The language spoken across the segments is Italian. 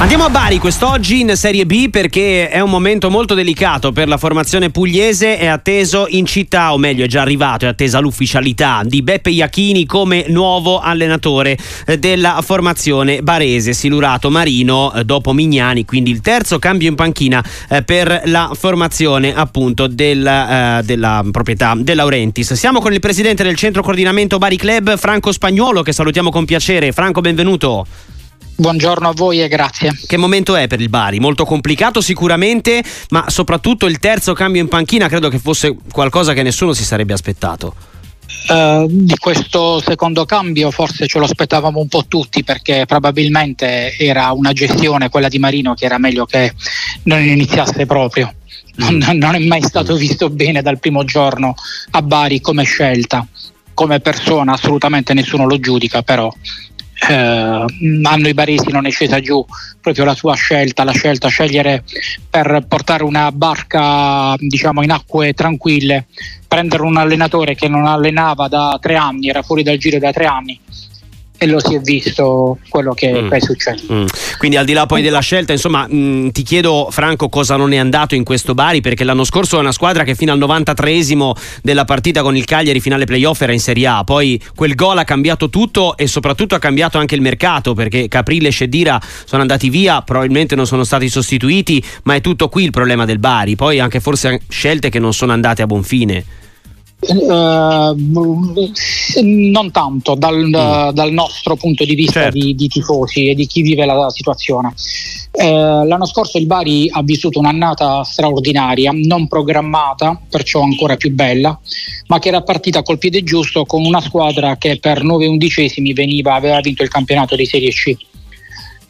Andiamo a Bari quest'oggi in Serie B perché è un momento molto delicato per la formazione pugliese. È atteso in città, o meglio, è già arrivato, è attesa l'ufficialità di Beppe Iachini come nuovo allenatore eh, della formazione barese. Silurato Marino eh, dopo Mignani, quindi il terzo cambio in panchina eh, per la formazione appunto del, della proprietà De Laurentiis. Siamo con il presidente del centro coordinamento Bari Club, Franco Spagnuolo, che salutiamo con piacere. Franco, benvenuto. Buongiorno a voi e grazie. Che momento è per il Bari? Molto complicato sicuramente, ma soprattutto il terzo cambio in panchina credo che fosse qualcosa che nessuno si sarebbe aspettato. Uh, di questo secondo cambio forse ce lo aspettavamo un po' tutti perché probabilmente era una gestione, quella di Marino, che era meglio che non iniziasse proprio. Non, non è mai stato visto bene dal primo giorno a Bari come scelta. Come persona assolutamente nessuno lo giudica, però eh, a noi baresi non è scesa giù proprio la sua scelta, la scelta scegliere per portare una barca diciamo in acque tranquille, prendere un allenatore che non allenava da tre anni, era fuori dal giro da tre anni e lo si è visto quello che, mm. è successo. Mm. Quindi al di là poi della scelta, insomma, mh, mm, ti chiedo Franco cosa non è andato in questo Bari perché l'anno scorso è una squadra che fino al 93esimo della partita con il Cagliari finale playoff era in Serie A, poi quel gol ha cambiato tutto e soprattutto ha cambiato anche il mercato perché Caprile e Scedira sono andati via, probabilmente non sono stati sostituiti, ma è tutto qui il problema del Bari, poi anche forse scelte che non sono andate a buon fine. Uh, non tanto dal, mm. dal, nostro punto di vista certo. di, di, tifosi e di chi vive la situazione. Uh, l'anno scorso il Bari ha vissuto un'annata straordinaria, non programmata, perciò ancora più bella, ma che era partita col piede giusto con una squadra che per 9 undicesimi veniva, aveva vinto il campionato di Serie C.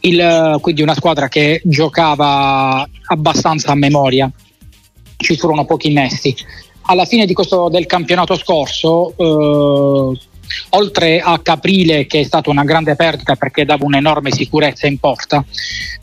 Il, quindi una squadra che giocava abbastanza a memoria, ci furono pochi innesti alla fine questo, del campionato scorso, eh, oltre a Caprile che è stata una grande perdita perché dava un'enorme sicurezza in porta,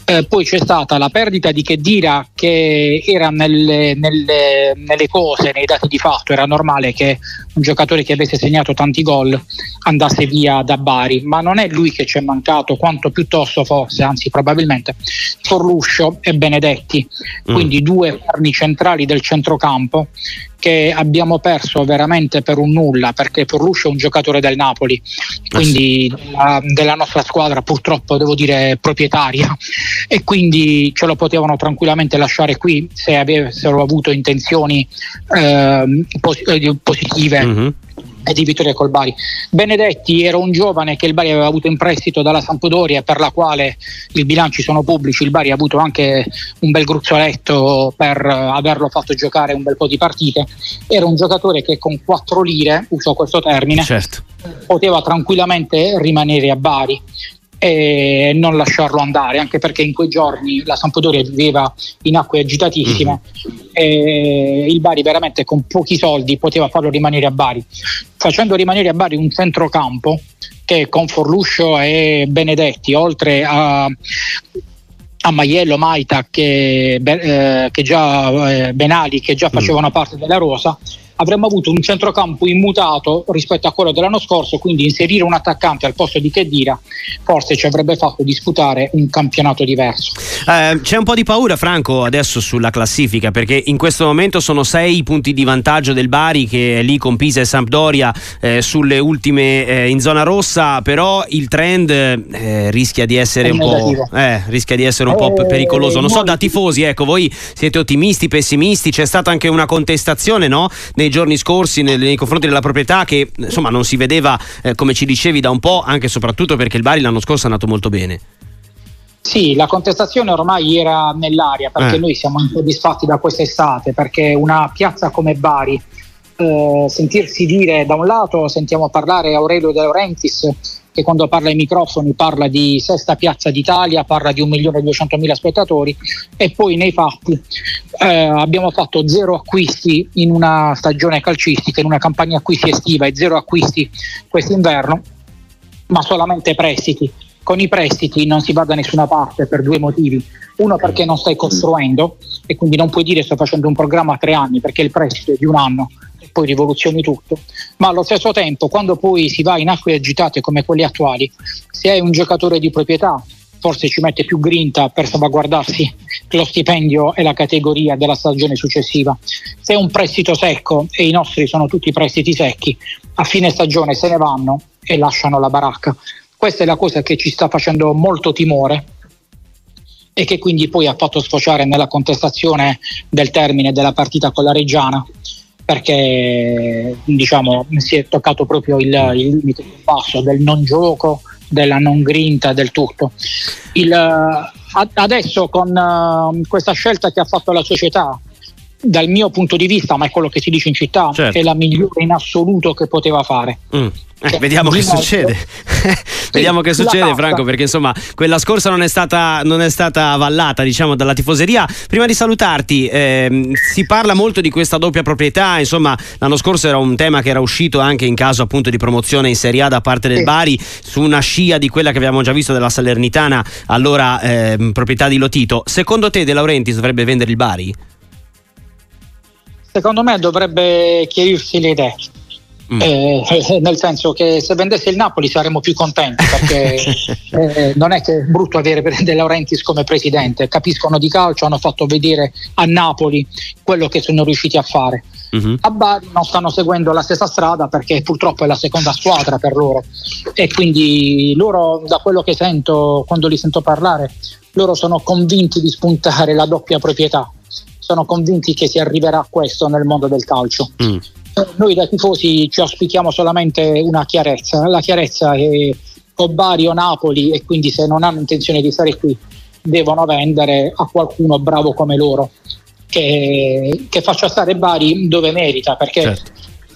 eh, poi c'è stata la perdita di Chedira che era nelle, nelle, nelle, cose, nei dati di fatto, era normale che un giocatore che avesse segnato tanti gol andasse via da Bari, ma non è lui che ci è mancato, quanto piuttosto forse, anzi probabilmente, Forluscio e Benedetti, mm. quindi due perni centrali del centrocampo che abbiamo perso veramente per un nulla perché Forluscio è un giocatore del Napoli quindi della, della nostra squadra purtroppo devo dire proprietaria e quindi ce lo potevano tranquillamente lasciare qui se avessero avuto intenzioni eh, pos- eh, positive. Mm-hmm e di vittoria col Bari. Benedetti era un giovane che il Bari aveva avuto in prestito dalla Sampdoria per la quale i bilanci sono pubblici, il Bari ha avuto anche un bel gruzzoletto per averlo fatto giocare un bel po' di partite. Era un giocatore che con quattro lire, uso questo termine, certo. poteva tranquillamente rimanere a Bari e non lasciarlo andare, anche perché in quei giorni la Sampdoria viveva in acque agitatissime mm-hmm. e il Bari veramente con pochi soldi poteva farlo rimanere a Bari, facendo rimanere a Bari un centrocampo che con Forluscio e Benedetti, oltre a a Maiello, Maita, che, eh, che già, eh, Benali, che già mm. facevano parte della Rosa, avremmo avuto un centrocampo immutato rispetto a quello dell'anno scorso, quindi inserire un attaccante al posto di Chedira forse ci avrebbe fatto disputare un campionato diverso. Eh, c'è un po' di paura Franco adesso sulla classifica perché in questo momento sono sei punti di vantaggio del Bari che è lì con Pisa e Sampdoria eh, sulle ultime eh, in zona rossa, però il trend eh, rischia di essere un po', eh, rischia di essere un po' eh, pericoloso. Non so da tifosi, ecco, voi siete ottimisti, pessimisti, c'è stata anche una contestazione no? Nei giorni scorsi nei, nei confronti della proprietà che insomma non si vedeva come ci dicevi da un po', anche e soprattutto perché il Bari l'anno scorso è andato molto bene. Sì, la contestazione ormai era nell'aria perché eh. noi siamo insoddisfatti da quest'estate, perché una piazza come Bari, eh, sentirsi dire da un lato, sentiamo parlare Aurelio De Laurentiis che quando parla ai microfoni parla di sesta piazza d'Italia, parla di 1.200.000 spettatori e poi nei fatti eh, abbiamo fatto zero acquisti in una stagione calcistica, in una campagna acquisti estiva e zero acquisti quest'inverno, ma solamente prestiti. Con i prestiti non si va da nessuna parte per due motivi. Uno perché non stai costruendo e quindi non puoi dire sto facendo un programma a tre anni perché il prestito è di un anno poi rivoluzioni tutto, ma allo stesso tempo quando poi si va in acque agitate come quelle attuali, se hai un giocatore di proprietà forse ci mette più grinta per salvaguardarsi lo stipendio e la categoria della stagione successiva. Se è un prestito secco e i nostri sono tutti prestiti secchi, a fine stagione se ne vanno e lasciano la baracca. Questa è la cosa che ci sta facendo molto timore e che quindi poi ha fatto sfociare nella contestazione del termine della partita con la Reggiana perché diciamo, si è toccato proprio il, il limite più basso del non gioco, della non grinta, del tutto. Il, adesso con uh, questa scelta che ha fatto la società, dal mio punto di vista, ma è quello che si dice in città, certo. è la migliore in assoluto che poteva fare. Mm. Eh, vediamo che succede. sì, vediamo che succede, Franco, perché insomma quella scorsa non è stata, non è stata avvallata diciamo, dalla tifoseria. Prima di salutarti, ehm, si parla molto di questa doppia proprietà. Insomma, l'anno scorso era un tema che era uscito anche in caso appunto di promozione in Serie A da parte del sì. Bari, su una scia di quella che abbiamo già visto della Salernitana, allora ehm, proprietà di Lotito. Secondo te De Laurentiis dovrebbe vendere il Bari? Secondo me dovrebbe chiarirsi le idee Mm. Eh, nel senso che se vendesse il Napoli saremmo più contenti perché eh, non è che è brutto avere De Laurentiis come presidente, capiscono di calcio, hanno fatto vedere a Napoli quello che sono riusciti a fare. Mm-hmm. A Bari non stanno seguendo la stessa strada perché purtroppo è la seconda squadra per loro e quindi loro da quello che sento quando li sento parlare loro sono convinti di spuntare la doppia proprietà sono convinti che si arriverà a questo nel mondo del calcio. Mm noi da tifosi ci auspichiamo solamente una chiarezza, la chiarezza che o Bari o Napoli e quindi se non hanno intenzione di stare qui devono vendere a qualcuno bravo come loro che, che faccia stare Bari dove merita perché certo.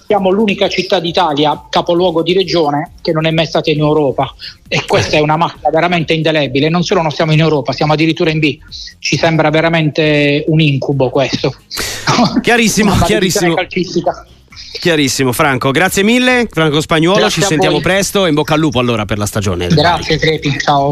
Siamo l'unica città d'Italia, capoluogo di regione, che non è mai stata in Europa e questa è una macchina veramente indelebile. Non solo non siamo in Europa, siamo addirittura in B. Ci sembra veramente un incubo questo. Chiarissimo, chiarissimo. Calcistica. Chiarissimo, Franco. Grazie mille, Franco Spagnuolo. Grazie ci sentiamo presto. In bocca al lupo allora per la stagione. Grazie, Crepi. Ciao.